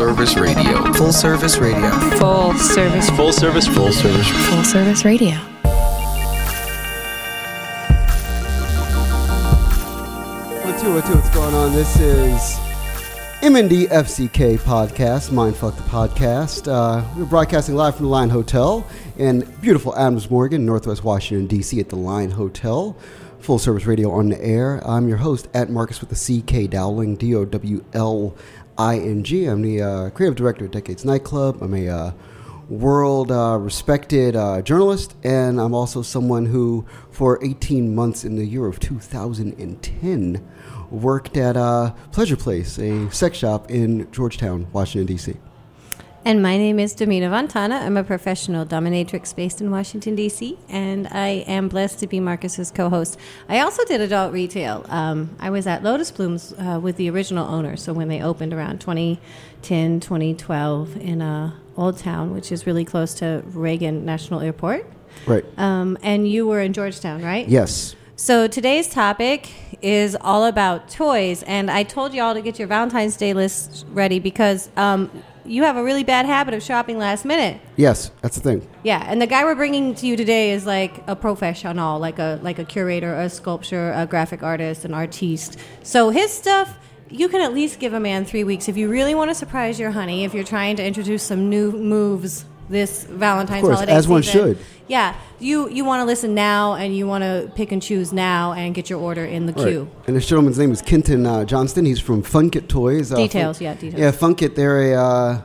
Full service Radio. Full Service Radio. Full service. Full service. Full Service. Full service radio. One, two, one, two, what's going on? This is MND FCK podcast, Mindfuck the podcast. Uh, we're broadcasting live from the Line Hotel in beautiful Adams Morgan, Northwest Washington, D.C. at the Line Hotel. Full service radio on the air. I'm your host at Marcus with the CK Dowling, D O W L I N G. I'm the uh, creative director at Decades Nightclub. I'm a uh, world uh, respected uh, journalist, and I'm also someone who, for 18 months in the year of 2010, worked at Pleasure Place, a sex shop in Georgetown, Washington, D.C. And my name is Domina Vantana. I'm a professional dominatrix based in Washington, D.C., and I am blessed to be Marcus's co host. I also did adult retail. Um, I was at Lotus Blooms uh, with the original owner, so when they opened around 2010, 2012 in uh, Old Town, which is really close to Reagan National Airport. Right. Um, and you were in Georgetown, right? Yes. So today's topic is all about toys, and I told you all to get your Valentine's Day list ready because um, you have a really bad habit of shopping last minute. Yes, that's the thing. Yeah, and the guy we're bringing to you today is like a professional, like a like a curator, a sculptor, a graphic artist, an artiste. So his stuff. You can at least give a man three weeks if you really want to surprise your honey. If you're trying to introduce some new moves this Valentine's Of course, holiday as one season. should. Yeah, you you want to listen now, and you want to pick and choose now, and get your order in the Right. queue. And this gentleman's name is Kenton uh, Johnston. He's from Funkit Toys. Uh, Details, Fun- yeah, details. Yeah, Funkit. They're a uh,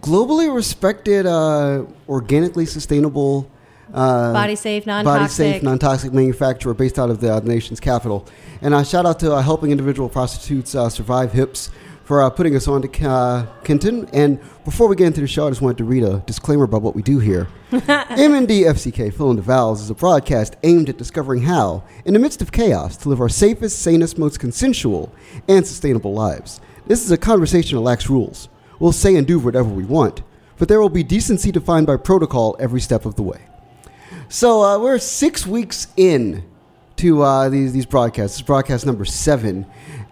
globally respected, uh, organically sustainable. Uh, Body safe, non-toxic. safe, non-toxic manufacturer based out of the, uh, nation's capital. And uh, shout out to uh, helping individual prostitutes uh, survive HIPS for uh, putting us on to uh, Kenton. And before we get into the show, I just wanted to read a disclaimer about what we do here. MND FCK, Fill in the Vowels, is a broadcast aimed at discovering how, in the midst of chaos, to live our safest, sanest, most consensual, and sustainable lives. This is a conversation that lacks rules. We'll say and do whatever we want, but there will be decency defined by protocol every step of the way. So uh, we're six weeks in to uh, these these broadcasts. This is broadcast number seven,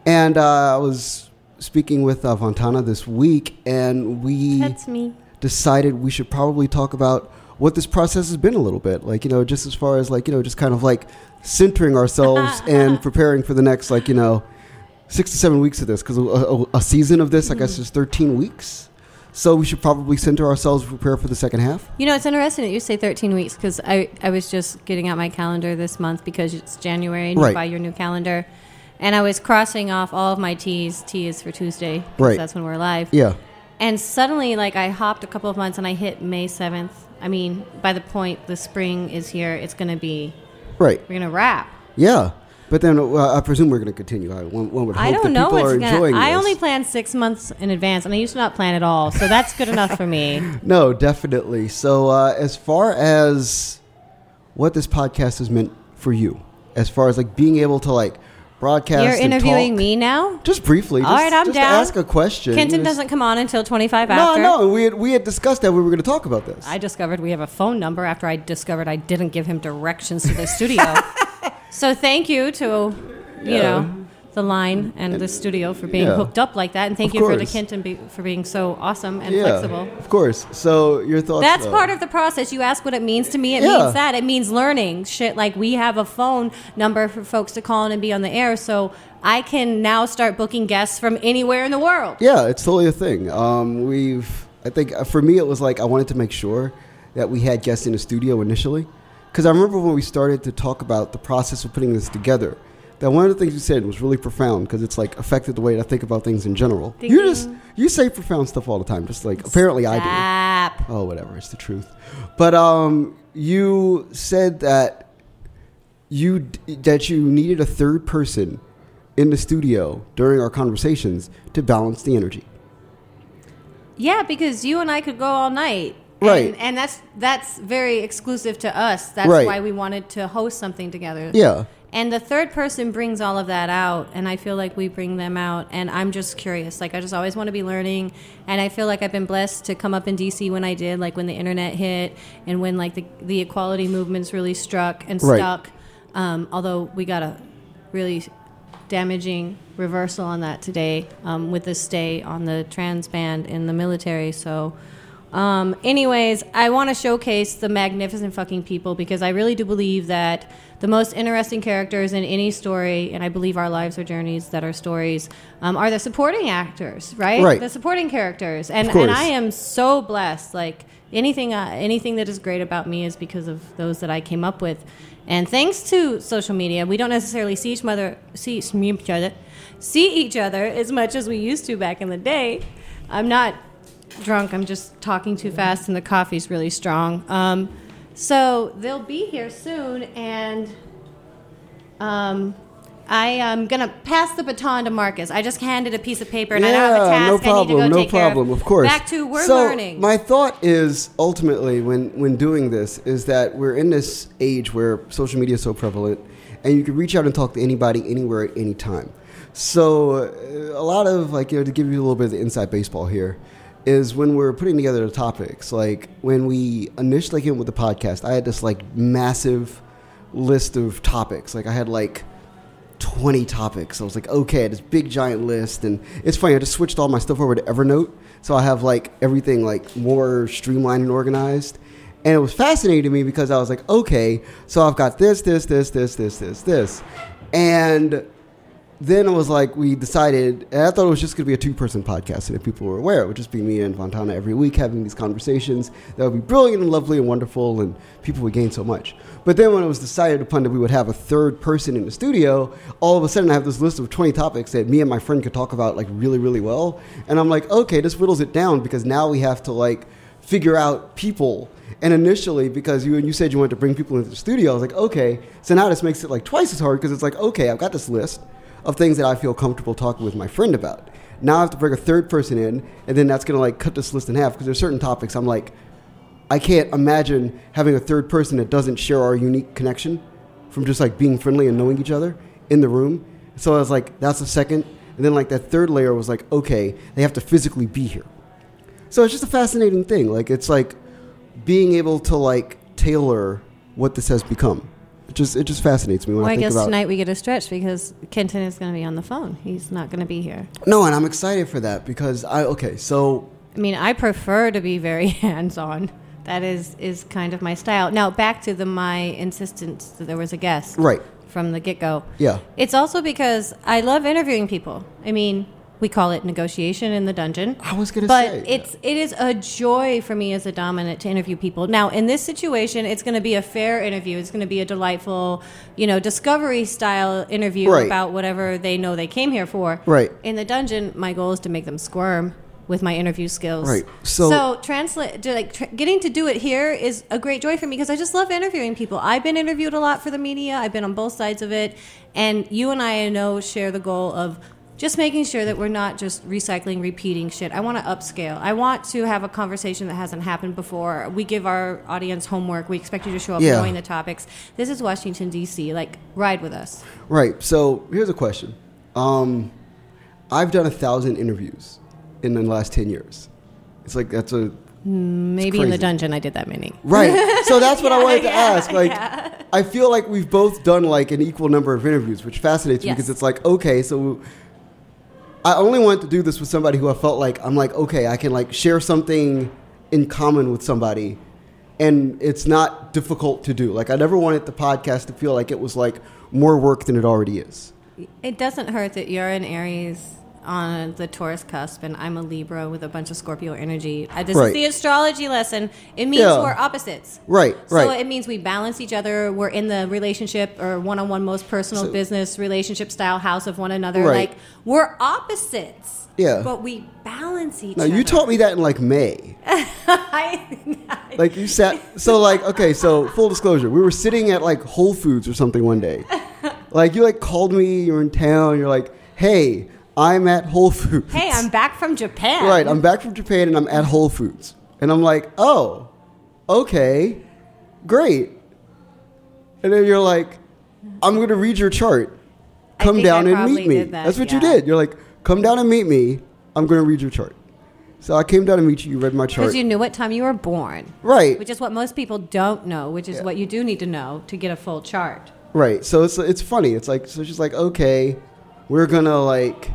and uh, I was speaking with uh, Fontana this week, and we That's me. decided we should probably talk about what this process has been a little bit. Like you know, just as far as like you know, just kind of like centering ourselves and preparing for the next like you know six to seven weeks of this because a, a, a season of this, I guess, is thirteen weeks. So we should probably center ourselves prepare for the second half. You know, it's interesting that you say 13 weeks because I, I was just getting out my calendar this month because it's January and Right. you buy your new calendar. And I was crossing off all of my T's. T is for Tuesday. Right. That's when we're live. Yeah. And suddenly, like, I hopped a couple of months and I hit May 7th. I mean, by the point the spring is here, it's going to be, Right. we're going to wrap. Yeah, but then uh, I presume we're going to continue. I, one, one would hope I don't that know people are gonna. enjoying I this. only plan six months in advance, and I used to not plan at all, so that's good enough for me. no, definitely. So uh, as far as what this podcast has meant for you, as far as like being able to like broadcast, You're interviewing me now. just briefly. All just, right, I'm just down. Ask a question. Kenton doesn't come on until 25 No, after. no. We had we had discussed that we were going to talk about this. I discovered we have a phone number after I discovered I didn't give him directions to the studio. so thank you to, you Yeah. know, the line and the studio for being Yeah. hooked up like that, and thank Of you for the. Kenton be, for being so awesome and yeah, flexible. of course. So your thoughts? That's uh, part of the process. You ask what it means to me. It Yeah. means that. It means learning shit. Like we have a phone number for folks to call in and be on the air, so I can now start booking guests from anywhere in the world. Yeah, it's totally a thing. Um, we've, I think uh, for me, it was like I wanted to make sure that we had guests in the studio initially. Because I remember when we started to talk about the process of putting this together, that one of the things you said was really profound because it's like affected the way I think about things in general. Ding, you just, you say profound stuff all the time, just like apparently I do. Oh, whatever. It's the truth. But um, you said that you that you needed a third person in the studio during our conversations to balance the energy. Yeah, because you and I could go all night. Right. And, and that's that's very exclusive to us. That's Right. why we wanted to host something together. Yeah. And the third person brings all of that out, and I feel like we bring them out. And I'm just curious. Like, I just always want to be learning. And I feel like I've been blessed to come up in DC when I did, like when the internet hit and when, like, the, the equality movements really struck and Right. stuck. Um, although we got a really damaging reversal on that today um, with the stay on the trans band in the military. So, um, anyways, I want to showcase the magnificent fucking people because I really do believe that the most interesting characters in any story, and I believe our lives are journeys that are stories, um, are the supporting actors, right? Right. The supporting characters, and and I am so blessed. Like anything, uh, anything that is great about me is because of those that I came up with, and thanks to social media, we don't necessarily see each other, see each other, see each other as much as we used to back in the day. I'm not drunk. I'm just talking too fast, and the coffee's really strong. Um, so they'll be here soon, and um, I am gonna pass the baton to Marcus. I just handed a piece of paper, and I don't have a task no I need to problem, go no take care problem. of. Of course. Back to we're so learning. My thought is ultimately when when doing this is that we're in this age where social media is so prevalent, and you can reach out and talk to anybody anywhere at any time. So uh, a lot of like you know to give you a little bit of the inside baseball here is when we're putting together the topics. Like when we initially came with the podcast, I had this like massive list of topics. Like I had like 20 topics. I was like, okay, this big giant list. And it's funny, I just switched all my stuff over to Evernote. So I have like everything like more streamlined and organized. And it was fascinating to me because I was like, okay, so I've got this, this, this, this, this, this, this. And then it was like we decided, and I thought it was just going to be a two-person podcast, and if people were aware, it would just be me and Fontana every week having these conversations. That would be brilliant and lovely and wonderful, and people would gain so much. But then when it was decided upon that we would have a third person in the studio, all of a sudden I have this list of 20 topics that me and my friend could talk about like really, really well, and I'm like, okay, this whittles it down because now we have to like figure out people. And initially, because you and you said you wanted to bring people into the studio, I was like, okay. So now this makes it like twice as hard because it's like, okay, I've got this list of things that I feel comfortable talking with my friend about. Now I have to bring a third person in, and then that's gonna like cut this list in half because there's certain topics I'm like, I can't imagine having a third person that doesn't share our unique connection from just like being friendly and knowing each other in the room. So I was like, that's the second. And then like that third layer was like, okay, they have to physically be here. So it's just a fascinating thing. Like it's like being able to like tailor what this has become. It just it just fascinates me when well, I I guess tonight we get a stretch because Kenton is going to be on the phone. He's not going to be here. No, and I'm excited for that because I okay. So I mean, I prefer to be very hands-on. That is is kind of my style. Now, back to the my insistence that there was a guest. Right. From the get-go. Yeah. It's also because I love interviewing people. I mean, we call it negotiation in the dungeon. I was gonna say. but it's it is a joy for me as a dominant to interview people. Now, in this situation, it's going to be a fair interview. It's going to be a delightful, you know, discovery style interview Right. about whatever they know they came here for. Right. In the dungeon, my goal is to make them squirm with my interview skills. Right. So- so translate to like tr- getting to do it here is a great joy for me because I just love interviewing people. I've been interviewed a lot for the media. I've been on both sides of it, and you and I, I know share the goal of just making sure that we're not just recycling, repeating shit. I want to upscale. I want to have a conversation that hasn't happened before. We give our audience homework. We expect you to show up Yeah. knowing the topics. This is Washington D.C. Like ride with us. Right. So here's a question. Um, I've done a thousand interviews in the last ten years. It's like that's a Maybe in the dungeon I did that many. right. So that's what I wanted to Yeah, ask. Like, yeah. I feel like we've both done like an equal number of interviews, which fascinates me because it's like okay, so I only wanted to do this with somebody who I felt like I'm like okay, I can like share something in common with somebody, and it's not difficult to do. Like I never wanted the podcast to feel like it was like more work than it already is. It doesn't hurt that you're an Aries on the Taurus cusp, and I'm a Libra with a bunch of Scorpio energy. Uh, this Right. is the astrology lesson. It means Yeah. we're opposites. Right. right. So it means we balance each other. We're in the relationship or one-on-one, most personal So- business relationship style house of one another. Right. Like we're opposites. Yeah. But we balance each Now other. you taught me that in like May. I, Like you sat so like okay, so full disclosure, we were sitting at like Whole Foods or something one day. Like you like called me, you're in town, you're like, "Hey, I'm at Whole Foods." hey, I'm back from Japan. Right, I'm back from Japan and I'm at Whole Foods. And I'm like, "Oh, okay. Great." And then you're like, "I'm going to read your chart. Come down I and meet me." that, That's what you did. You're like, "Come down and meet me. I'm going to read your chart." So I came down to meet you. You read my chart. Because you knew what time you were born. right. Which is what most people don't know, which is Yeah. what you do need to know to get a full chart. Right. So it's it's funny. It's like so she's like, okay, we're gonna like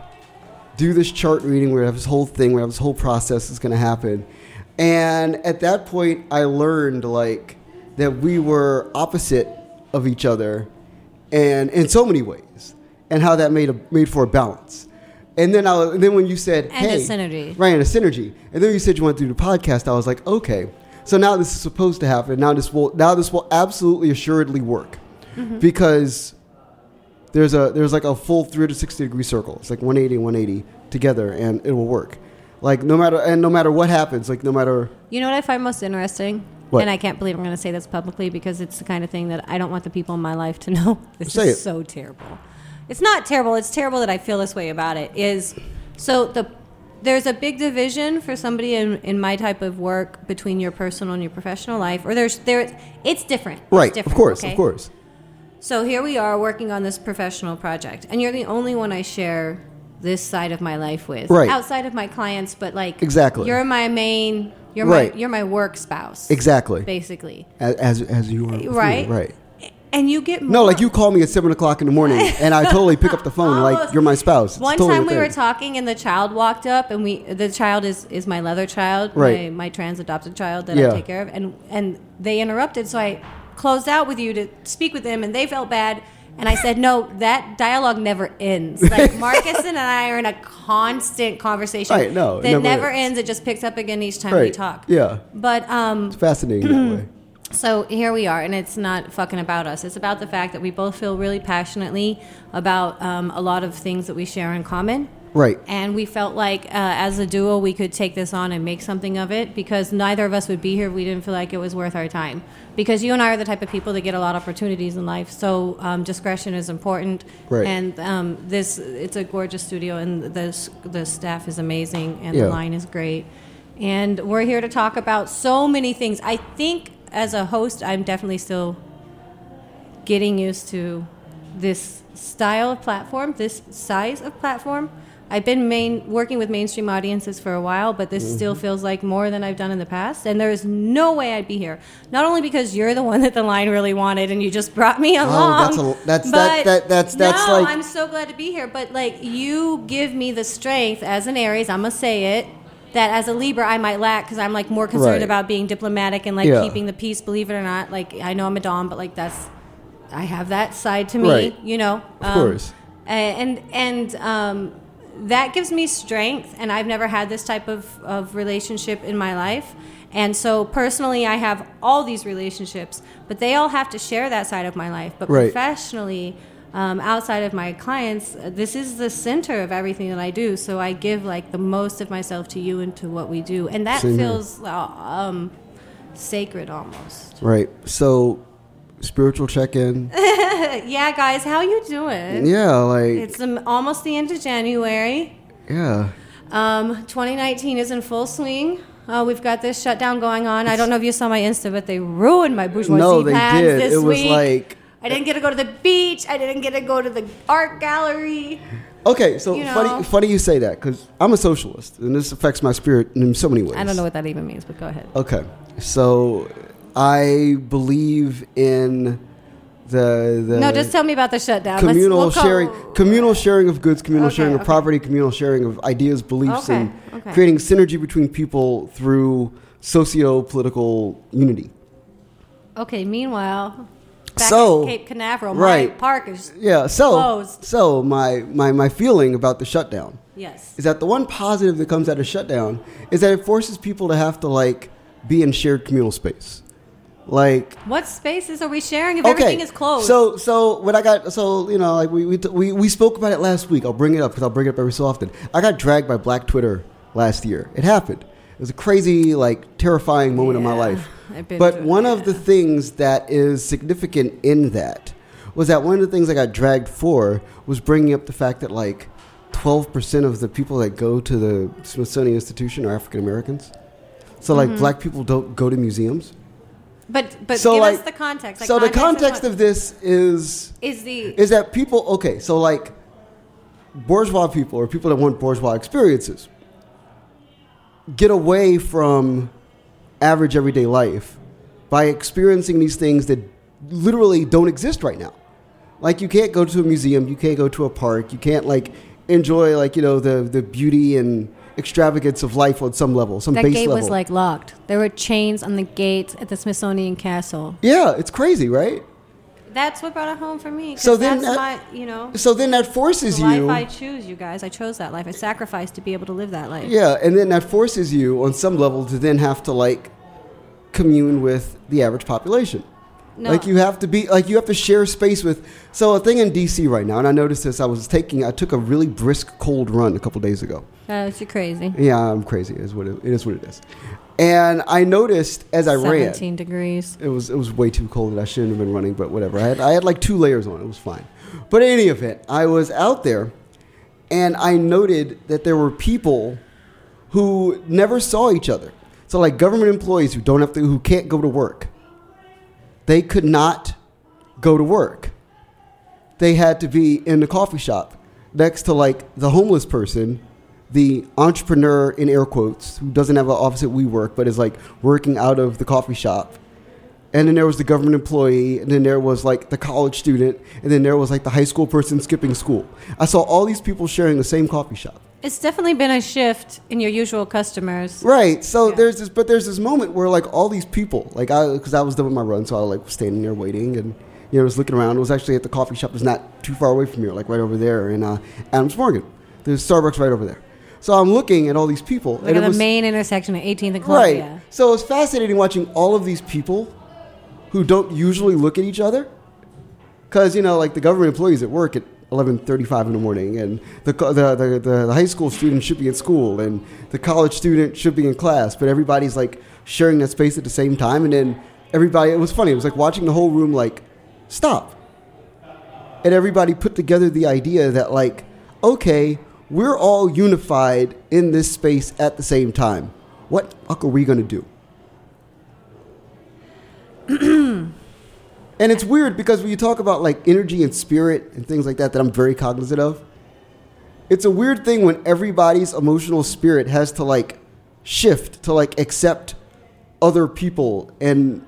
do this chart reading. We have this whole thing. We have this whole process that's gonna happen. And at that point, I learned like that we were opposite of each other, and in so many ways, and how that made a made for a balance. And then I, and then when you said, And a "Hey," synergy. right, and a synergy, and then you said you want to do the podcast, I was like, okay, so now this is supposed to happen. Now this will now this will absolutely assuredly work Mm-hmm. because there's a there's like a full 360 degree circle. It's like 180 and 180 together, and it will work. Like no matter and no matter what happens, like no matter You know what I find most interesting? What? And I can't believe I'm going to say this publicly because it's the kind of thing that I don't want the people in my life to know. This Say is it. so terrible. It's not terrible. It's terrible that I feel this way about it. Is so the there's a big division for somebody in, in my type of work between your personal and your professional life, or there's there it's different. It's right, different, of course, okay? of course, So here we are working on this professional project, and you're the only one I share this side of my life with, Right. outside of my clients. But like, Exactly. you're my main, you're Right. my, you're my work spouse, exactly. basically, As as, as you are, right? right. And you get more, No, like you call me at seven o'clock in the morning, and I totally pick up the phone like you're my spouse. It's One totally time we were talking, and the child walked up, and we the child is is my leather child, Right. my, my trans adopted child that Yeah. I take care of, and and they interrupted, so I closed out with you to speak with them, and they felt bad. And I said, no, that dialogue never ends. Like Marcus and I are in a constant conversation Right, no, it that never never ends. ends. It just picks up again each time we talk. Yeah, But um, it's fascinating that way. so here we are, and it's not fucking about us. It's about the fact that we both feel really passionately about um, a lot of things that we share in common. Right. And we felt like, uh, as a duo, we could take this on and make something of it because neither of us would be here if we didn't feel like it was worth our time. Because you and I are the type of people that get a lot of opportunities in life, so um, discretion is important. Right. And um, this, it's a gorgeous studio, and the the staff is amazing, and Yeah. the line is great. And we're here to talk about so many things. I think as a host, I'm definitely still getting used to this style of platform, this size of platform. I've been main, working with mainstream audiences for a while, but this Mm-hmm. still feels like more than I've done in the past. And there's no way I'd be here. Not only because you're the one that the line really wanted and you just brought me along. Oh, that's a- that's- that- that- that's- that's no, like- I'm so glad to be here. But like, you give me the strength as an Aries. I'm gonna say it. That as a Libra, I might lack because I'm like more concerned Right. about being diplomatic and like Yeah. keeping the peace. Believe it or not, like I know I'm a dom, but like that's I have that side to me, Right. you know. Of course. And and um, that gives me strength, and I've never had this type of, of relationship in my life. And so personally, I have all these relationships, but they all have to share that side of my life. But Right. professionally, um, outside of my clients, this is the center of everything that I do. So I give like the most of myself to you and to what we do, and that Same feels uh, um, sacred almost. Right. So, spiritual check-in. yeah, guys, how you doing? yeah, like It's um, almost the end of January. yeah. Um, 2019 is in full swing. Uh, we've got this shutdown going on. I don't know if you saw my Insta, but they ruined my bourgeoisie No, they plans did. this It was week. like I didn't get to go to the beach. I didn't get to go to the art gallery. okay. So You know. funny, funny you say that because I'm a socialist, and this affects my spirit in so many ways. I don't know what that even means, but go ahead. Okay, so I believe in the the no, just tell me about the shutdown. Let's- communal we'll call- sharing, communal sharing of goods, communal Okay, sharing of okay. property, communal sharing of ideas, beliefs, Okay, and creating synergy between people through socio-political unity. Okay. Meanwhile, back So, Cape Canaveral, my right. park is Yeah. So, Closed. so my, my my feeling about the shutdown yes. is that the one positive that comes out of shutdown is that it forces people to have to like be in shared communal space. Like What spaces are we sharing if everything is closed? So, so when I got, so you know, like we we, we we spoke about it last week. I'll bring it up because I'll bring it up every so often. I got dragged by Black Twitter last year. It happened. It was a crazy, like, terrifying moment of my life. But one of the things that is significant in that was that one of the things I got dragged for was bringing up the fact that like twelve percent of the people that go to the Smithsonian Institution are African Americans. So like Mm-hmm. black people don't go to museums. But but So, give like- us the context. Like so the context is context what- of this is is the is that people okay so like bourgeois people or people that want bourgeois experiences get away from average everyday life by experiencing these things that literally don't exist right now Like you can't go to a museum, you can't go to a park, you can't like enjoy like you know the the beauty and extravagance of life on some level, some That base gate level. was like locked. There were chains on the gates at the Smithsonian Castle. yeah, it's crazy, right? That's what brought it home for me. So then that's that- my, you know, So then that forces the life you. I choose, you guys. I chose that life. I sacrificed to be able to live that life. Yeah, and then that forces you on some level to then have to like commune with the average population. No. Like you have to be like you have to share space with. So a thing in DC right now, and I noticed this. I was taking I took a really brisk cold run a couple days ago. Oh, That's crazy. Yeah, I'm crazy. It is what it, it is. What it is. And I noticed as I ran, 17 degrees. it was it was way too cold that I shouldn't have been running, but whatever. I had I had like two layers on. It was fine. But in any event, I was out there, and I noted that there were people who never saw each other. So like government employees who don't have to who can't go to work. They could not go to work. They had to be in the coffee shop next to like the homeless person, the entrepreneur in air quotes who doesn't have an office at WeWork but is like working out of the coffee shop. And then there was the government employee, and then there was like the college student, and then there was like the high school person skipping school. I saw all these people sharing the same coffee shop. It's definitely been a shift in your usual customers. Right. So Yeah. there's this, but there's this moment where like all these people, like I, because I was done with my run, so I was like standing there waiting, and you know I was looking around. It was actually at the coffee shop. It's not too far away from here, like right over there in uh, Adams Morgan. There's Starbucks right over there. So I'm looking at all these people, Like and at it the was main intersection of 18th and Columbia. right. So it's fascinating watching all of these people who don't usually look at each other, because you know, like the government employees at work at 11:35 in the morning, and the, the the the high school student should be at school, and the college student should be in class, but everybody's like sharing that space at the same time, and then everybody. It was funny. It was like watching the whole room like stop, and everybody put together the idea that like, okay, we're all unified in this space at the same time. What the fuck are we gonna do? And it's weird because when you talk about like energy and spirit and things like that, that I'm very cognizant of, it's a weird thing when everybody's emotional spirit has to like shift to like accept other people and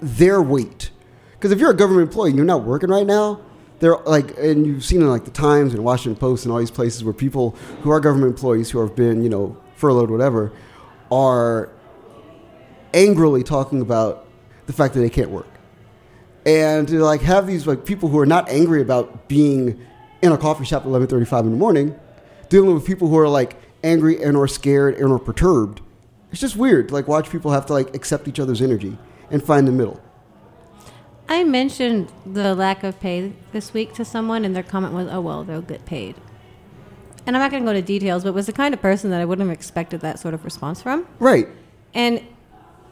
their weight. Because if you're a government employee and you're not working right now, they're like, and you've seen in like the Times and Washington Post and all these places where people who are government employees who have been, you know, furloughed, whatever, are angrily talking about the fact that they can't work and to like have these like people who are not angry about being in a coffee shop at 11:35 in the morning dealing with people who are like angry and or scared and or perturbed it's just weird to like watch people have to like accept each other's energy and find the middle I mentioned the lack of pay this week to someone, and their comment was, "Oh well, they'll get paid." And I'm not going to go into details, but was the kind of person that I wouldn't have expected that sort of response from. right And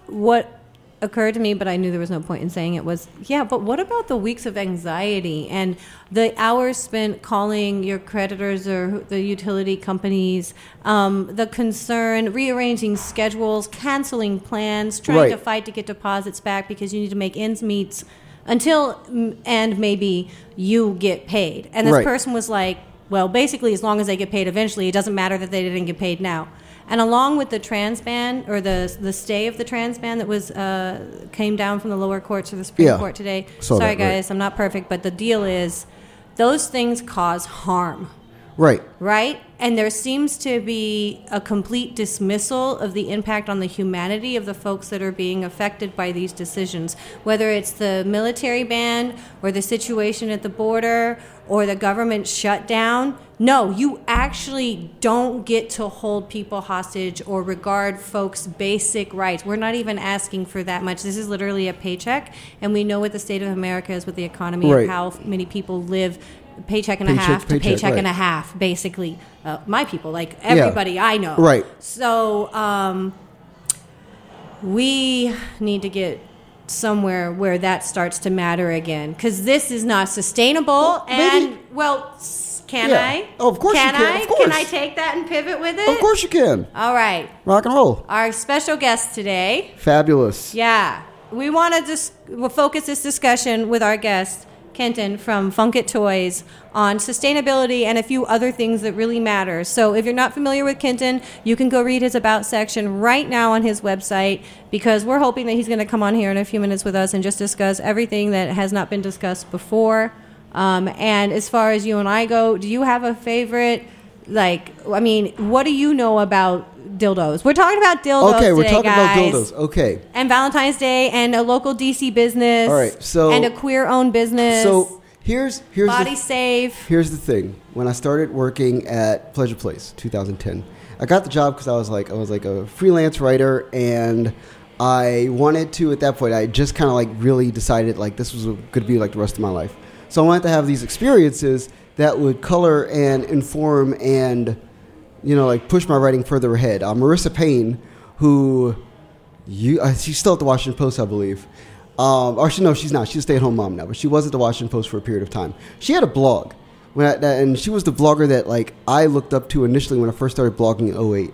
what occurred to me, but I knew there was no point in saying it, was yeah, but what about the weeks of anxiety and the hours spent calling your creditors or the utility companies, um, the concern, rearranging schedules, canceling plans, trying Right. to fight to get deposits back because you need to make ends meet until and maybe you get paid. And this Right. person was like, well, basically, as long as they get paid eventually, it doesn't matter that they didn't get paid now. And along with the trans ban or the the stay of the trans ban that was uh, came down from the lower courts to the Supreme Yeah. Court today. Saw Sorry, that, right. guys, I'm not perfect, but the deal is those things cause harm right right? And there seems to be a complete dismissal of the impact on the humanity of the folks that are being affected by these decisions, whether it's the military ban or the situation at the border or the government shutdown. No, you actually don't get to hold people hostage or regard folks' basic rights. We're not even asking for that much. This is literally a paycheck, and we know what the state of America is with the economy Right. and how many people live paycheck and a half to paycheck, paycheck and a half, basically. Uh, my people, like everybody I know. Right. So um, we need to get somewhere where that starts to matter again because this is not sustainable. Well, and well, can Yeah. I? Oh, of course you can can, I? of course. Can I take that and pivot with it? of course you can All right. rock and roll Our special guest today. fabulous Yeah. We want to just we'll focus this discussion with our guest, Kenton from Funkit Toys, on sustainability and a few other things that really matter. So if you're not familiar with Kenton, you can go read his About section right now on his website because we're hoping that he's going to come on here in a few minutes with us and just discuss everything that has not been discussed before. Um, and as far as you and I go, do you have a favorite? Like, I mean, what do you know about dildos? We're talking about dildos. Okay, we're today, talking guys. about dildos. Okay. And Valentine's Day, and a local DC business. All right, so- and a queer-owned business. So here's here's body the, safe. Here's the thing. When I started working at Pleasure Place, 2010, I got the job because I was like I was like a freelance writer, and I wanted to at that point. I just kind of like really decided like this was going to be like the rest of my life. So I wanted to have these experiences that would color and inform and you know like push my writing further ahead. Uh, Marissa Payne, who you uh, she's still at the Washington Post, I believe. Um, or she no, she's not. She's a stay-at-home mom now, but she was at the Washington Post for a period of time. She had a blog, when I, and she was the blogger that like I looked up to initially when I first started blogging in 08.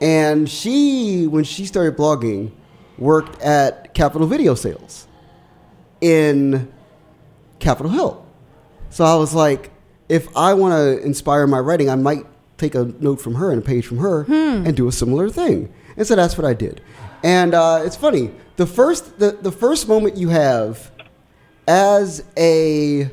And she, when she started blogging, worked at Capital Video Sales in Capitol Hill. So I was like, if I want to inspire my writing, I might take a note from her and a page from her and do a similar thing. And so that's what I did. And uh, it's funny. The first, the, the first moment you have as a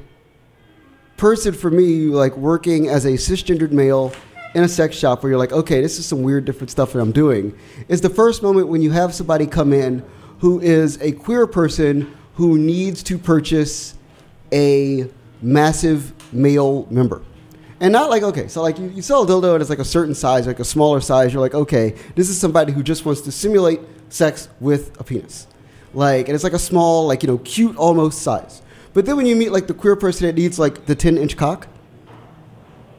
person for me, like working as a cisgendered male in a sex shop where you're like, okay, this is some weird different stuff that I'm doing, is the first moment when you have somebody come in who is a queer person who needs to purchase a massive male member. And not like, okay, so like you, you sell a dildo and it's like a certain size, like a smaller size, you're like, okay, this is somebody who just wants to simulate sex with a penis. Like, and it's like a small, like, you know, cute almost size. But then when you meet like the queer person that needs like the 10 inch cock,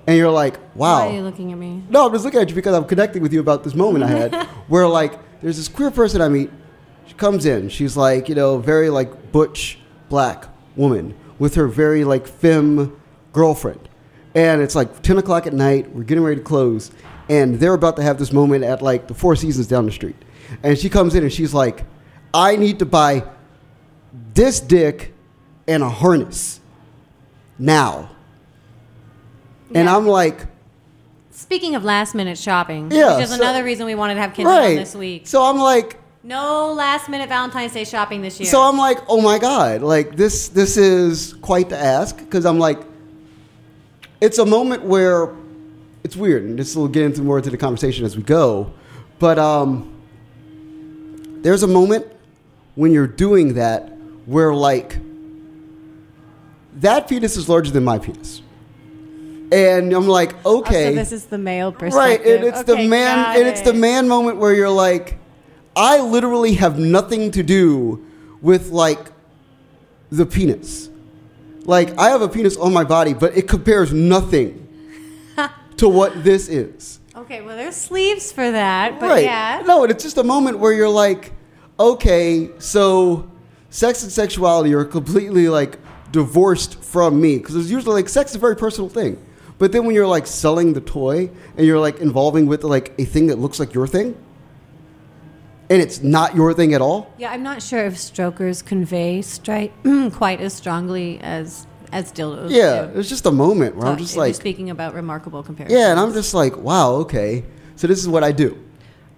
and you're like, wow. Why are you looking at me? No, I'm just looking at you because I'm connecting with you about this moment I had where like there's this queer person I meet. She comes in. She's like, you know, very like butch black woman with her very like femme girlfriend. And it's like 10 o'clock at night. We're getting ready to close. And they're about to have this moment at like the Four Seasons down the street. And she comes in and she's like, I need to buy this dick and a harness now. And I'm like, Speaking of last minute shopping, Yeah, which is so- another reason we wanted to have Kinsey on this week. So I'm like, No last minute Valentine's Day shopping this year. so I'm like, oh my god, like this this is quite the ask because I'm like, it's a moment where it's weird, and this will get into more into the conversation as we go, but um, there's a moment when you're doing that where like that penis is larger than my penis, and I'm like, Oh, okay, so this is the male perspective, Right, and it's Okay, the man, got and it's the man moment where you're like, I literally have nothing to do with like the penis. Like I have a penis on my body, but it compares nothing to what this is. Okay, well, there's sleeves for that, but right? yeah. No, and it's just a moment where you're like, okay, so sex and sexuality are completely like divorced from me because it's usually like sex is a very personal thing. But then when you're like selling the toy and you're like involving with like a thing that looks like your thing, and it's not your thing at all. Yeah, I'm not sure if strokers convey straight quite as strongly as as dildos. Yeah, do. it's just a moment where I'm just if you're like, speaking about remarkable comparisons. yeah, and I'm just like, wow, okay, so this is what I do.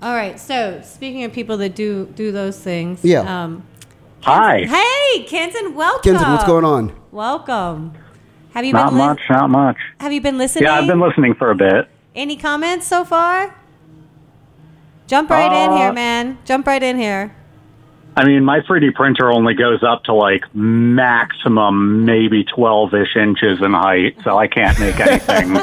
All right. So speaking of people that do do those things. Yeah. Um, Hi. hey, Kenton, welcome. Kenton, what's going on? Welcome. Have you Not been lis- much, not much. Have you been listening? Yeah, I've been listening for a bit. Any comments so far? Jump right in Uh, here, man. Jump right in here. I mean, my 3D printer only goes up to like maximum maybe 12 ish inches in height, so I can't make anything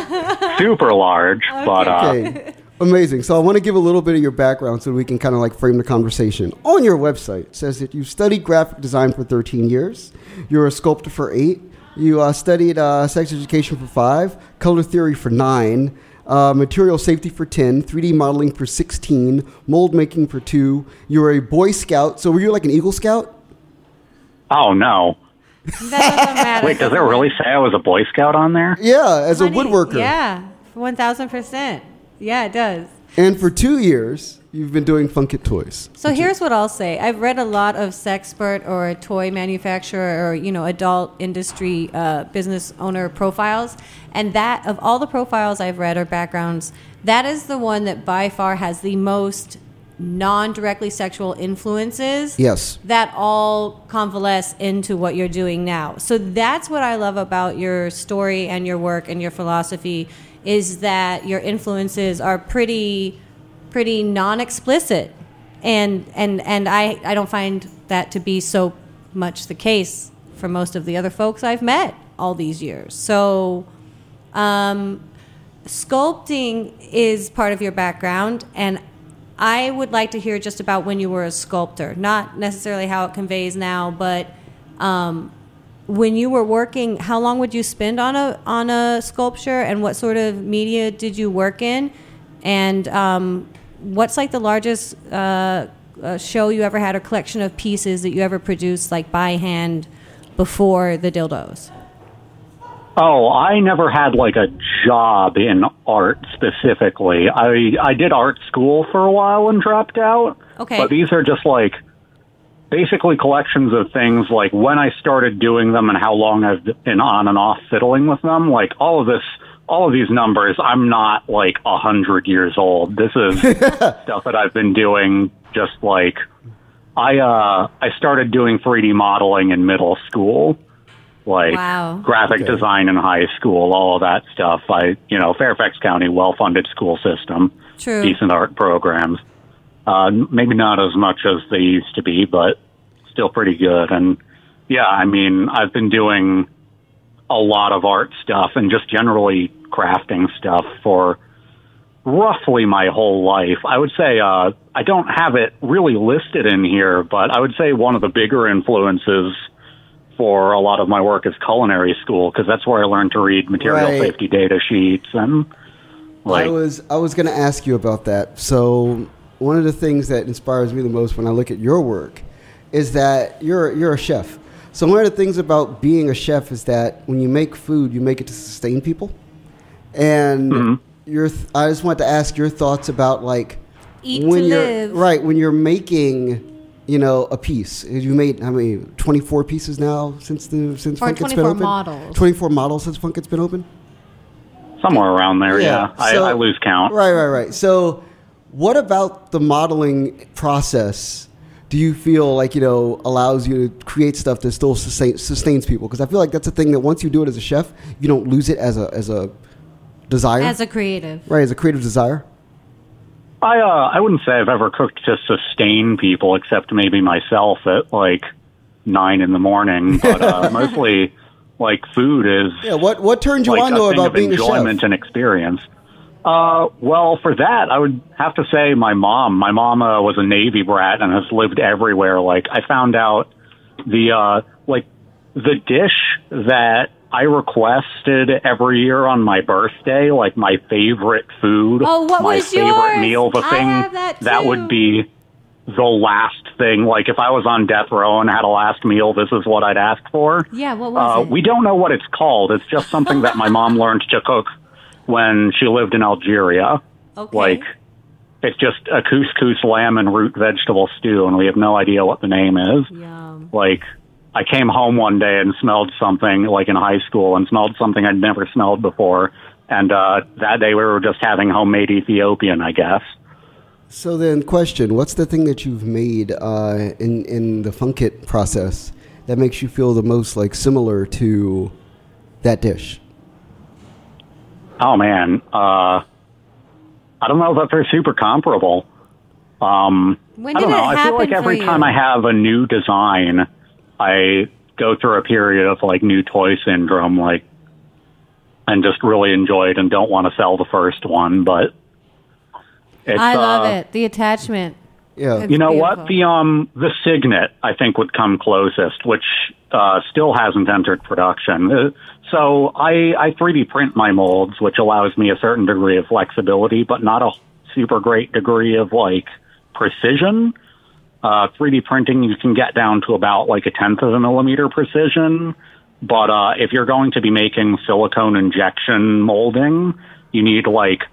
super large. But uh, Okay. Amazing. So I want to give a little bit of your background so we can kind of like frame the conversation. On your website, it says that you studied graphic design for 13 years. You're a sculptor for eight. You uh, studied uh, sex education for five, color theory for nine, uh, material safety for 10, 3D modeling for 16, mold making for two. You were a Boy Scout. So were you like an Eagle Scout? oh no. That doesn't matter. Wait, does it really say I was a Boy Scout on there? Yeah, as Honey, a woodworker. Yeah, one thousand percent. Yeah, it does. And for two years, you've been doing Funkit toys. So here's what I'll say. I've read a lot of sexpert or toy manufacturer or you know adult industry uh, business owner profiles, and that of all the profiles I've read or backgrounds, that is the one that by far has the most non-directly sexual influences Yes. that all convalesce into what you're doing now. So that's what I love about your story and your work and your philosophy is that your influences are pretty pretty non-explicit. And and and I I don't find that to be so much the case for most of the other folks I've met all these years. So um, sculpting is part of your background and I would like to hear just about when you were a sculptor, not necessarily how it conveys now, but um, when you were working, how long would you spend on a on a sculpture, and what sort of media did you work in, and um, what's like the largest uh, uh, show you ever had, or collection of pieces that you ever produced, like by hand, before the dildos? Oh, I never had like a job in art specifically. I I did art school for a while and dropped out. Okay. But these are just like basically collections of things like when I started doing them and how long I've been on and off fiddling with them. Like all of this all of these numbers, I'm not like a hundred years old. This is stuff that I've been doing just like I uh I started doing 3D modeling in middle school like Wow. graphic Okay. design in high school, all of that stuff. I, you know, Fairfax County, well-funded school system, True. decent art programs. Uh, maybe not as much as they used to be, but still pretty good. And yeah, I mean, I've been doing a lot of art stuff and just generally crafting stuff for roughly my whole life. I would say uh, I don't have it really listed in here, but I would say one of the bigger influences for a lot of my work is culinary school because that's where I learned to read material Right. safety data sheets and like I was I was going to ask you about that. So one of the things that inspires me the most when I look at your work is that you're you're a chef. So one of the things about being a chef is that when you make food, you make it to sustain people. And Mm-hmm. your th- I just want to ask your thoughts about like Eat when to you're live. right when you're making you know a piece. You made how many 24 pieces now since the since Or Funkit's been 24 open? models. 24 models since Funkit's been open? somewhere around there. Yeah, so- I, I lose count. Right, right, right. So, what about the modeling process? Do you feel like you know allows you to create stuff that still sustain, sustains people? Because I feel like that's a thing that once you do it as a chef, you don't lose it as a as a desire, As a creative. right? As a creative desire. I uh, I wouldn't say I've ever cooked to sustain people, except maybe myself at like nine in the morning. But uh, mostly, like food is Yeah. What what turned you like on a though about of being a enjoyment chef? and experience. Uh, well, for that, I would have to say my mom. My mom uh, was a Navy brat and has lived everywhere. Like I found out the uh, like the dish that I requested every year on my birthday, like my favorite food, Oh, what my was favorite yours? meal, the I thing that too. would be the last thing. Like if I was on death row and had a last meal, this is what I'd ask for. Yeah, what was Uh, it? we don't know what it's called. It's just something that my mom learned to cook when she lived in Algeria. okay. Like, it's just a couscous lamb and root vegetable stew, and we have no idea what the name is. Yum. Like, I came home one day and smelled something, like in high school, and smelled something I'd never smelled before. And uh, that day we were just having homemade Ethiopian, I guess. So then, question: What's the thing that you've made uh, in in the Funkit process that makes you feel the most like similar to that dish? Oh man, uh, I don't know that they're super comparable. Um, When I don't know. it I feel like every time you? I have a new design, I go through a period of like new toy syndrome, like, and just really enjoy it and don't want to sell the first one. But it's, I love uh, it. The attachment. Yeah. It's You know beautiful. what? The um the Signet I think would come closest, which uh, still hasn't entered production. Uh, so I I 3D print my molds, which allows me a certain degree of flexibility, but not a super great degree of like precision. Uh, 3D printing you can get down to about like a tenth of a millimeter precision, but uh, if you're going to be making silicone injection molding, you need like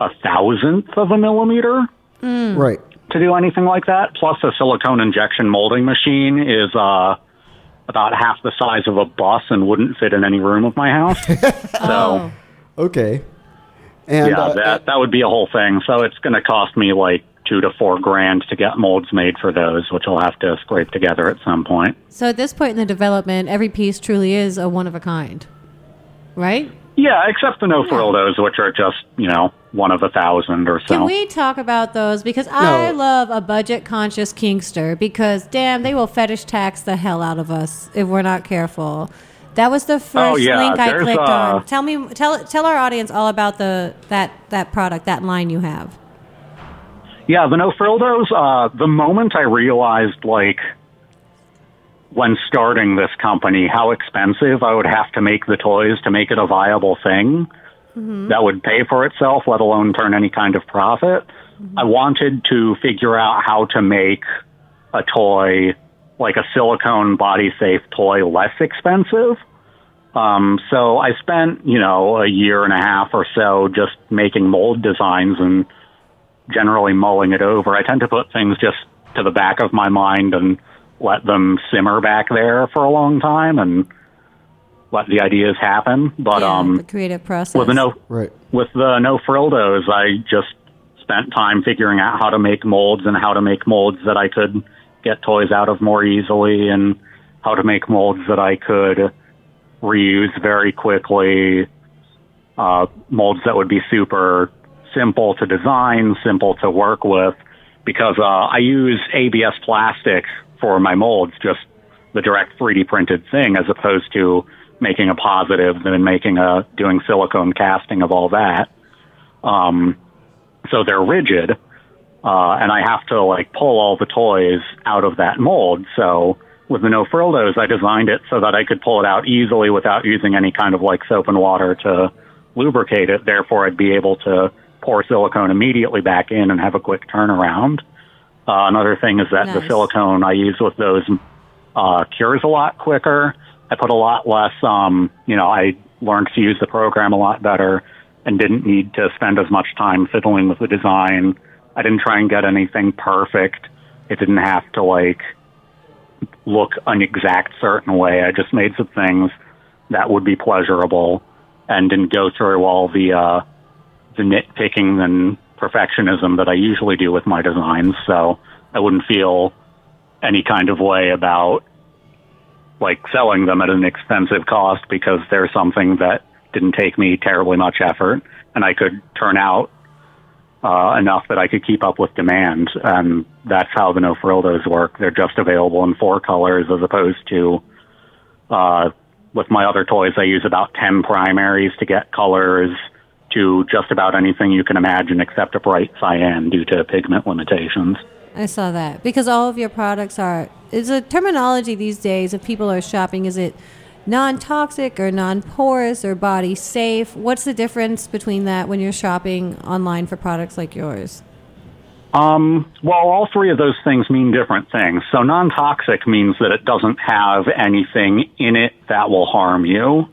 a thousandth of a millimeter Right. To do anything like that. Plus, a silicone injection molding machine is uh, about half the size of a bus and wouldn't fit in any room of my house. so, Okay. And yeah, uh, that that would be a whole thing. So it's going to cost me like two to four grand to get molds made for those, which I'll have to scrape together at some point. So at this point in the development, every piece truly is a one of a kind, right? Yeah, except the no frildos, which are just you know one of a thousand or so. Can we talk about those? Because I love a budget conscious kinkster because damn, they will fetish tax the hell out of us if we're not careful. That was the first Oh, yeah, link I there's, clicked uh, on. Tell me, tell tell our audience all about the that that product, that line you have. Yeah, the no frildos. Uh, the moment I realized, like, when starting this company, how expensive I would have to make the toys to make it a viable thing that would pay for itself, let alone turn any kind of profit. I wanted to figure out how to make a toy, like a silicone body safe toy, less expensive. Um, so I spent, you know, a year and a half or so just making mold designs and generally mulling it over. I tend to put things just to the back of my mind and let them simmer back there for a long time and let the ideas happen. But Yeah, um, the creative process. with the no Right. with the no frildos, I just spent time figuring out how to make molds and how to make molds that I could get toys out of more easily and how to make molds that I could reuse very quickly. Uh, molds that would be super simple to design, simple to work with, because uh, I use ABS plastic for my molds, just the direct 3D printed thing, as opposed to making a positive than making a doing silicone casting of all that. Um, so they're rigid, uh, and I have to like pull all the toys out of that mold. So with the no frildos, I designed it so that I could pull it out easily without using any kind of like soap and water to lubricate it. Therefore, I'd be able to pour silicone immediately back in and have a quick turnaround. Uh, another thing is that the silicone I use with those uh, cures a lot quicker. I put a lot less, um, you know, I learned to use the program a lot better and didn't need to spend as much time fiddling with the design. I didn't try and get anything perfect. It didn't have to like look an exact certain way. I just made some things that would be pleasurable and didn't go through all the uh, the nitpicking and perfectionism that I usually do with my designs. So I wouldn't feel any kind of way about like selling them at an expensive cost because they're something that didn't take me terribly much effort and I could turn out uh, enough that I could keep up with demand. And that's how the no frildos work. They're just available in four colors as opposed to uh, with my other toys. I use about 10 primaries to get colors to just about anything you can imagine except a bright cyan due to pigment limitations. I saw that because all of your products are. Is a terminology these days if people are shopping. Is it non-toxic or non-porous or body safe? What's the difference between that when you're shopping online for products like yours? Um, well, all three of those things mean different things. So non-toxic means that it doesn't have anything in it that will harm you.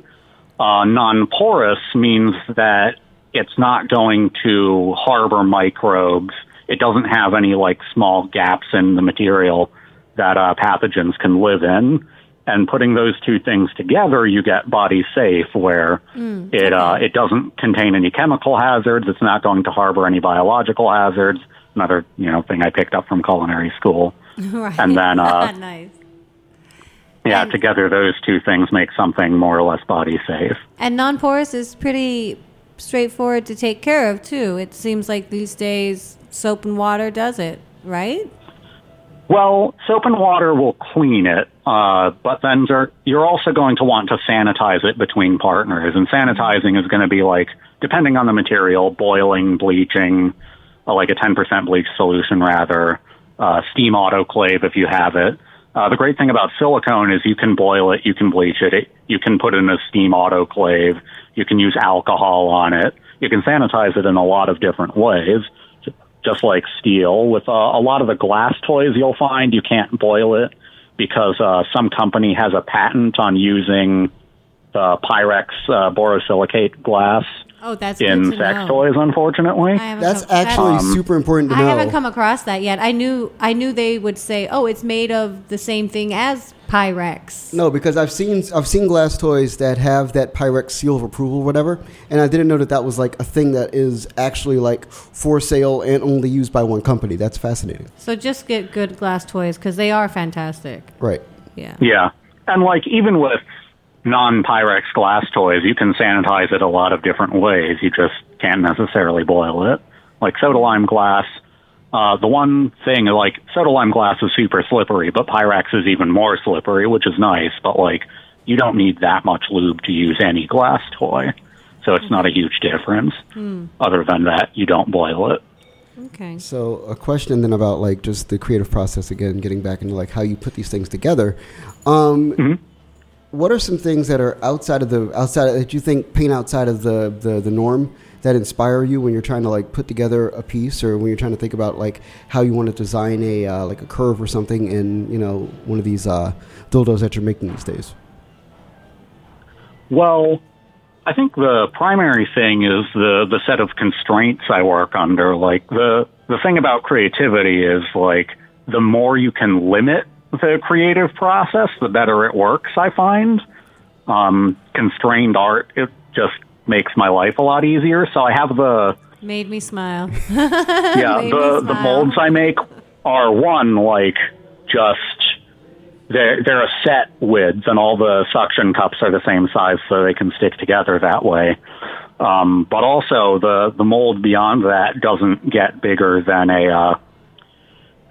Uh, non-porous means that it's not going to harbor microbes. It doesn't have any like small gaps in the material that uh, pathogens can live in. And putting those two things together, you get body safe, where it uh, it doesn't contain any chemical hazards. It's not going to harbor any biological hazards. Another you know thing I picked up from culinary school. right. And then, uh, nice. Yeah, And- together those two things make something more or less body safe. And non-porous is pretty straightforward to take care of too. It seems like these days soap and water does it, right? Well, soap and water will clean it, uh, but then you're also going to want to sanitize it between partners. And sanitizing is going to be like, depending on the material, boiling, bleaching, uh, like a 10% bleach solution rather, uh, steam autoclave if you have it. Uh, the great thing about silicone is you can boil it, you can bleach it, it you can put it in a steam autoclave, you can use alcohol on it, you can sanitize it in a lot of different ways just like steel. With uh, a lot of the glass toys you'll find, you can't boil it because uh, some company has a patent on using the Pyrex uh, borosilicate glass Oh, that's in good to sex know. toys, unfortunately. That's come- actually haven't- super important to I know. I haven't come across that yet. I knew I knew they would say, "Oh, it's made of the same thing as Pyrex. No, because I've seen I've seen glass toys that have that Pyrex seal of approval, or whatever, and I didn't know that that was like a thing that is actually like for sale and only used by one company. That's fascinating. So just get good glass toys because they are fantastic. Right. Yeah. Yeah. And like even with non Pyrex glass toys, you can sanitize it a lot of different ways. You just can't necessarily boil it. Like soda lime glass. Uh, the one thing, like soda lime glass is super slippery, but Pyrex is even more slippery, which is nice. But like, you don't need that much lube to use any glass toy, so it's not a huge difference. Other than that, you don't boil it. Okay. So a question then about like just the creative process again, getting back into like how you put these things together. Um, What are some things that are outside of the outside that you think paint outside of the, the the norm that inspire you when you're trying to like put together a piece or when you're trying to think about like how you want to design a uh, like a curve or something in you know one of these uh, dildos that you're making these days? Well, I think the primary thing is the the set of constraints I work under. Like the the thing about creativity is like the more you can limit the creative process, the better it works. I find um, constrained art it just makes my life a lot easier. So I have the Made me smile. yeah Made the me the molds I make are one like just they're they're a set width and all the suction cups are the same size so they can stick together that way. Um, but also the the mold beyond that doesn't get bigger than a uh,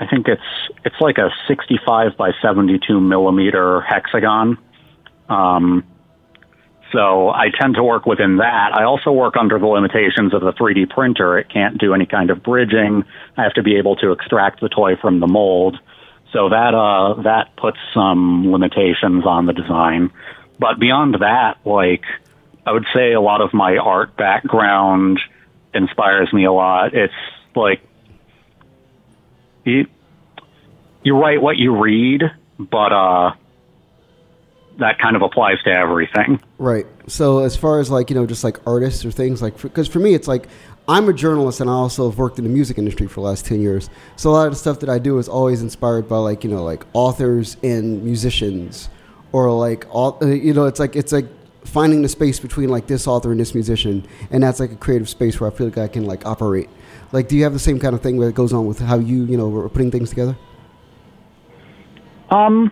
I think it's it's like a 65 by 72 millimeter hexagon. Um, so I tend to work within that. I also work under the limitations of the 3D printer. It can't do any kind of bridging. I have to be able to extract the toy from the mold. So that uh that puts some limitations on the design. But beyond that, like I would say a lot of my art background inspires me a lot. It's like you you write what you read, but uh that kind of applies to everything. Right. So as far as like you know, just like artists or things like, because for me, it's like I'm a journalist and I also have worked in the music industry for the last ten years. So a lot of the stuff that I do is always inspired by like you know like authors and musicians, or like all uh, you know, it's like it's like finding the space between like this author and this musician, and that's like a creative space where I feel like I can like operate. Like, do you have the same kind of thing that goes on with how you you know are putting things together? Um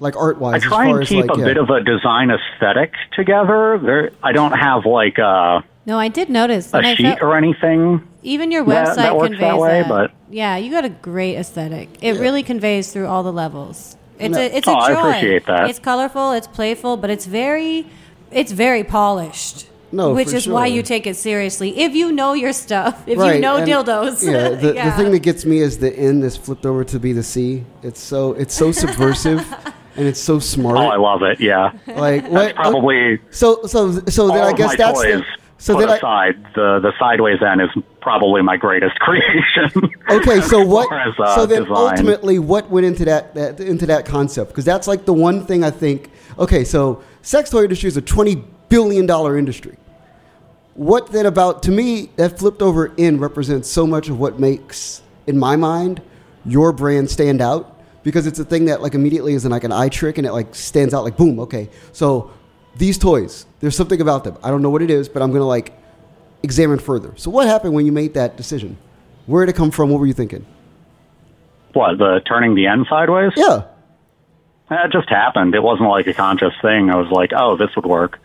Like art wise, I as try far and keep like a yeah. bit of a design aesthetic together. There, I don't have like a, No, I did notice. a and I sheet felt- or anything. even your website that works conveys that way, that. but- yeah, you got a great aesthetic. It really conveys through all the levels. It's a it's Oh, a I joy. appreciate that. It's colorful. It's playful, but it's very it's very polished. No, which for is why you take it seriously. If you know your stuff, if Right, you know and, dildos. Yeah, the, the thing that gets me is the N is flipped over to be the C. It's so it's so subversive and it's so smart. Oh, I love it. Yeah, like what? probably so so so then all I of guess my that's toys the, so put then I, the the sideways end is probably my greatest creation. okay. So what? as, uh, so then design. ultimately, what went into that, that into that concept? Because that's like the one thing I think. Okay, so sex toy industry is a twenty billion dollar industry. What then about to me that flipped over in represents so much of what makes in my mind your brand stand out because it's a thing that like immediately is like an eye trick and it like stands out like boom okay so these toys there's something about them I don't know what it is but I'm gonna like examine further so what happened when you made that decision where did it come from what were you thinking what the turning the end sideways? yeah That just happened. It wasn't like a conscious thing. I was like, oh, this would work.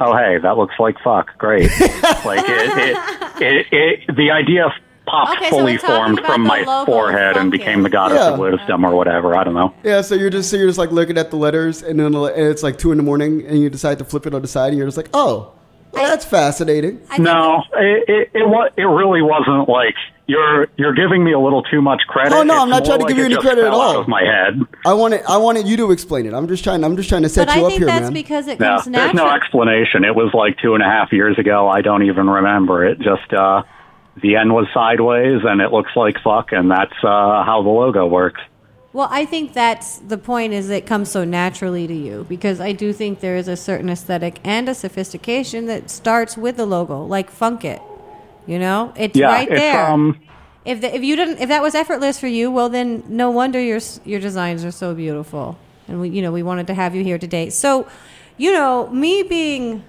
Oh, hey, that looks like fuck. Great. like it, it, it, it, the idea popped Okay, fully we're formed from my logo, forehead and became the goddess Yeah. of wisdom or whatever. I don't know. yeah so you're just so you're just like looking at the letters and then and it's like two in the morning and you decide to flip it on the side and you're just like oh well, that's fascinating I No, it it it, it really wasn't like you're you're giving me a little too much credit. Oh, no, I'm not trying to like give you any credit at all. Out of my head. I want it. I wanted you to explain it. I'm just trying. I'm just trying to set but you I up think here, that's because it No, comes there's no explanation. It was like two and a half years ago. I don't even remember it. Just uh, the end was sideways, and it looks like fuck, and that's uh, how the logo works. Well, I think that's the point is it comes so naturally to you because I do think there is a certain aesthetic and a sophistication that starts with the logo, like Funkit. You know, it's Yeah, right it's there. um. if the, if you didn't if that was effortless for you, well then no wonder your your designs are so beautiful. and we, you know, we wanted to have you here today. So, you know, me being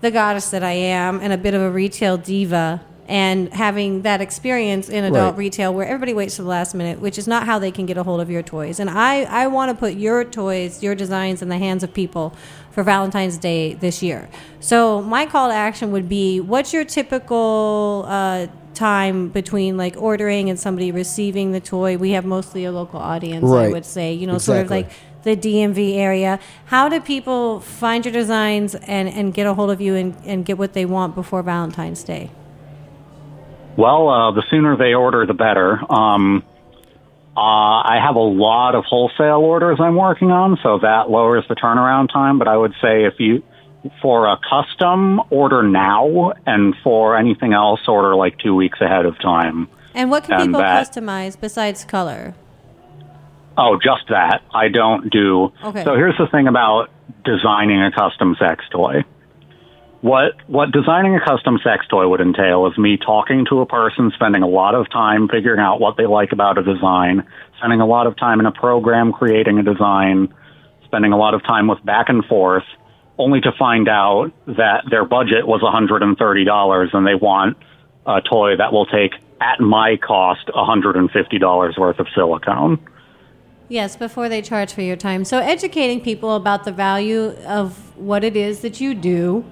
the goddess that I am and a bit of a retail diva and having that experience in adult Right. retail where everybody waits to the last minute, which is not how they can get a hold of your toys. And I, I want to put your toys, your designs in the hands of people for Valentine's Day this year. So my call to action would be what's your typical uh, time between like ordering and somebody receiving the toy? We have mostly a local audience, I would say, you know, sort of like the DMV area. How do people find your designs and, and get a hold of you and, and get what they want before Valentine's Day? Well, uh, the sooner they order, the better. Um, uh, I have a lot of wholesale orders I'm working on, so that lowers the turnaround time. But I would say if you, for a custom, order now, and for anything else, order like two weeks ahead of time. And what can And people that- customize besides color? Oh, just that. I don't do. Okay. So here's the thing about designing a custom sex toy. What what designing a custom sex toy would entail is me talking to a person, spending a lot of time figuring out what they like about a design, spending a lot of time in a program creating a design, spending a lot of time with back and forth, only to find out that their budget was $130 and they want a toy that will take at my cost $150 worth of silicone. Yes, before they charge for your time. So educating people about the value of what it is that you do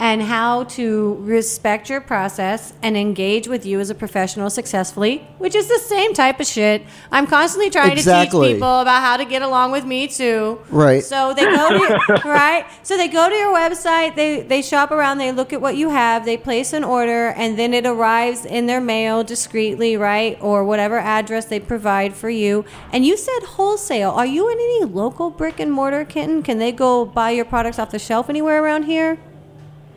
and how to respect your process and engage with you as a professional successfully, which is the same type of shit. I'm constantly trying Exactly. to teach people about how to get along with me too. Right. So they go to your, right. So they go to your website. They they shop around. They look at what you have. They place an order, and then it arrives in their mail discreetly, right, or whatever address they provide for you. And you said wholesale. Are you in any local brick and mortar, kitten? Can they go buy your products off the shelf anywhere around here?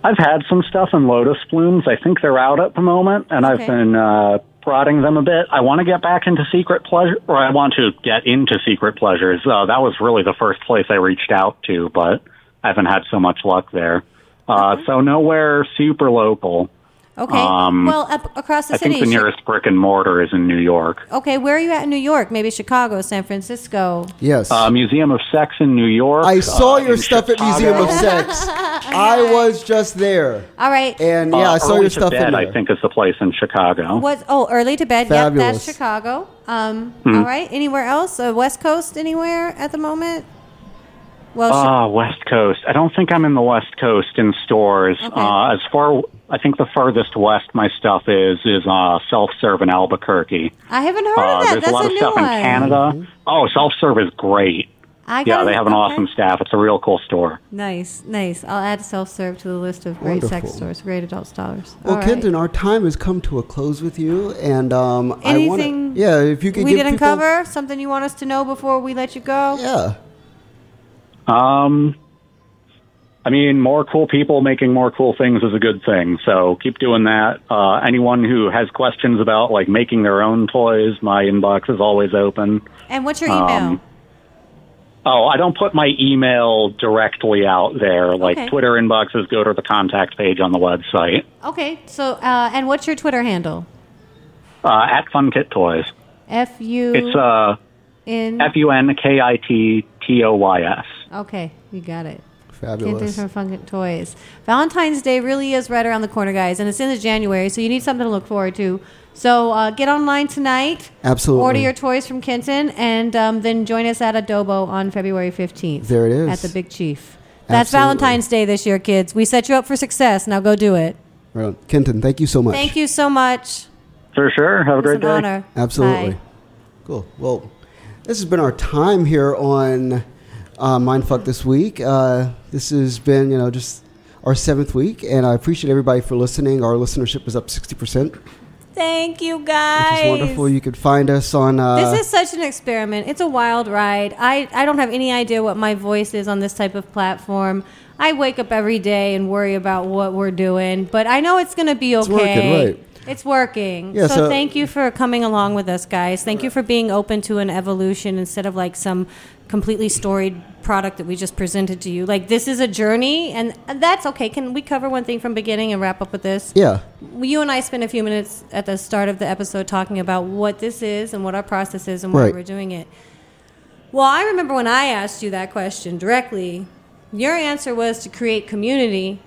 I've had some stuff in Lotus Blooms. I think they're out at the moment, and Okay. I've been uh, prodding them a bit. I want to get back into Secret Pleasure, or I want to get into Secret Pleasures. Uh, that was really the first place I reached out to, but I haven't had so much luck there. Uh, So nowhere super local. Okay. Um, well, up across the I city. think the Chi- nearest brick and mortar is in New York. okay, where are you at in New York? Maybe Chicago, San Francisco. Yes. Uh, Museum of Sex in New York. I saw uh, your in stuff at Museum of Sex. I was just there. All right. And Uh, yeah, I saw Early your to stuff Bed, in there. I think is the place in Chicago. What? Oh, early to bed. Yep, that's Chicago. Um, Hmm. All right. Anywhere else? Uh, West Coast? Anywhere at the moment? Well, Chi- Ah, West Coast. I don't think I'm in the West Coast in stores. Okay. Uh, as far, I think the furthest west my stuff is is uh, self serve in Albuquerque. I haven't heard Uh, of that. there's That's a lot of new stuff one. in Canada. Oh, self serve is great. I Yeah, they have an okay. awesome staff. It's a real cool store. Nice, nice. I'll add self serve to the list of great sex stores, great adult stores. Well, All right. Kenton, our time has come to a close with you, and um, I Anything want yeah, if you could we give didn't people, cover something you want us to know before we let you go. Yeah, Um, I mean, more cool people making more cool things is a good thing. So keep doing that. Uh, anyone who has questions about like making their own toys, my inbox is always open. And what's your email? Um, Oh, I don't put my email directly out there. Like Okay. Twitter inboxes go to the contact page on the website okay, so uh, and what's your Twitter handle? uh, at FunKit Toys. F U It's uh, in. F U N K I T T O Y S. okay, you got it. Kenton fabulous. from Fun Toys. Valentine's Day really is right around the corner, guys, and it's in the January, so you need something to look forward to. So uh, get online tonight. Absolutely. Order your toys from Kenton, and um, then join us at Adobo on February 15th. There it is. At the Big Chief. That's Absolutely. Valentine's Day this year, kids. We set you up for success. Now go do it. Right. Kenton, thank you so much. Thank you so much. For sure. Have a great day. honor. Absolutely. Bye. Cool. Well, this has been our time here on uh, Mindfuck this week. Uh, this has been, you know, just our seventh week, and I appreciate everybody for listening. Our listenership is up 60%, Thank you, guys. Which is wonderful. You could find us on. Uh, This is such an experiment. It's a wild ride. I, I don't have any idea what my voice is on this type of platform. I wake up every day and worry about what we're doing, but I know it's going to be okay. It's working, right. It's working. Yeah, so, so- thank you for coming along with us, guys. Thank you for being open to an evolution instead of like some completely storied product that we just presented to you. Like this is a journey, and that's okay. Can we cover one thing from beginning and wrap up with this? yeah. you and I spent a few minutes at the start of the episode talking about what this is and what our process is and why Right. we're doing it. Well, I remember when I asked you that question directly, your answer was to create community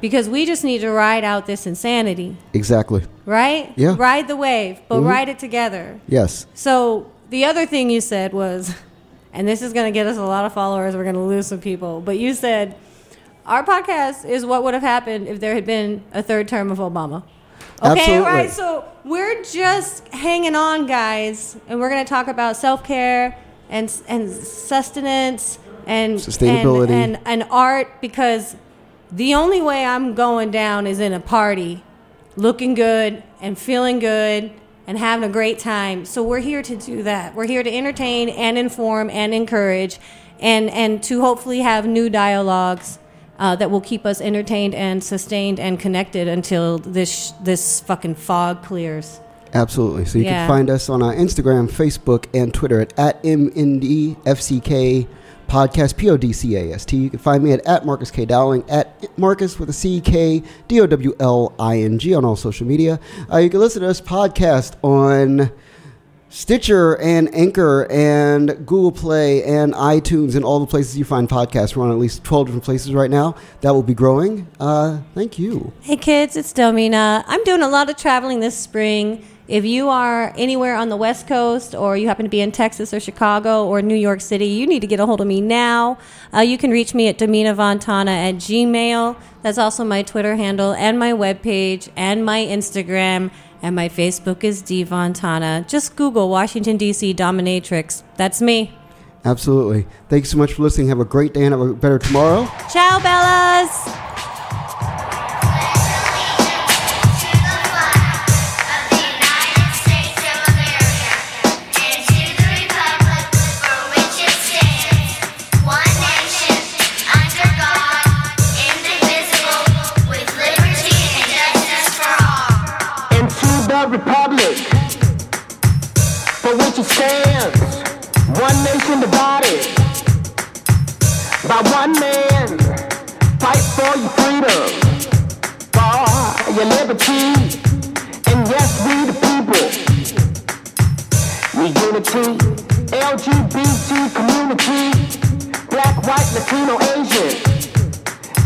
because we just need to ride out this insanity, Exactly. right? Yeah. Ride the wave, but Mhm. ride it together. Yes. So the other thing you said was, and this is going to get us a lot of followers. We're going to lose some people, but you said our podcast is what would have happened if there had been a third term of Obama. Okay, Absolutely. right. So we're just hanging on, guys, and we're going to talk about self care and and sustenance and Sustainability. and, and and art because the only way I'm going down is in a party, looking good and feeling good and having a great time. So we're here to do that. We're here to entertain and inform and encourage and and to hopefully have new dialogues uh, that will keep us entertained and sustained and connected until this this fucking fog clears. Absolutely. So you Yeah. can find us on our Instagram, Facebook, and Twitter at, at MNDFCK Podcast, P O D C A S T. You can find me at, at Marcus K. Dowling, at Marcus with a C K D O W L I N G on all social media. Uh, you can listen to this podcast on Stitcher and Anchor and Google Play and iTunes and all the places you find podcasts. We're on at least 12 different places right now. That will be growing. Uh, thank you. Hey kids, it's Domina. I'm doing a lot of traveling this spring. If you are anywhere on the West Coast or you happen to be in Texas or Chicago or New York City, you need to get a hold of me now. Uh, you can reach me at Domina Vontana at Gmail. That's also my Twitter handle and my webpage and my Instagram. And my Facebook is D Vontana. Just Google Washington, D.C. Dominatrix. That's me. Absolutely. Thanks so much for listening. Have a great day and have a better tomorrow. Ciao, Bellas! It stands, one nation divided by one man. Fight for your freedom, for your liberty, and yes, we the people. We unity, LGBT community, black, white, Latino, Asian.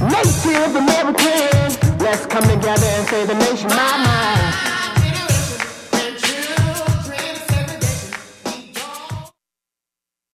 Native American. Let's come together and say the nation, my mind.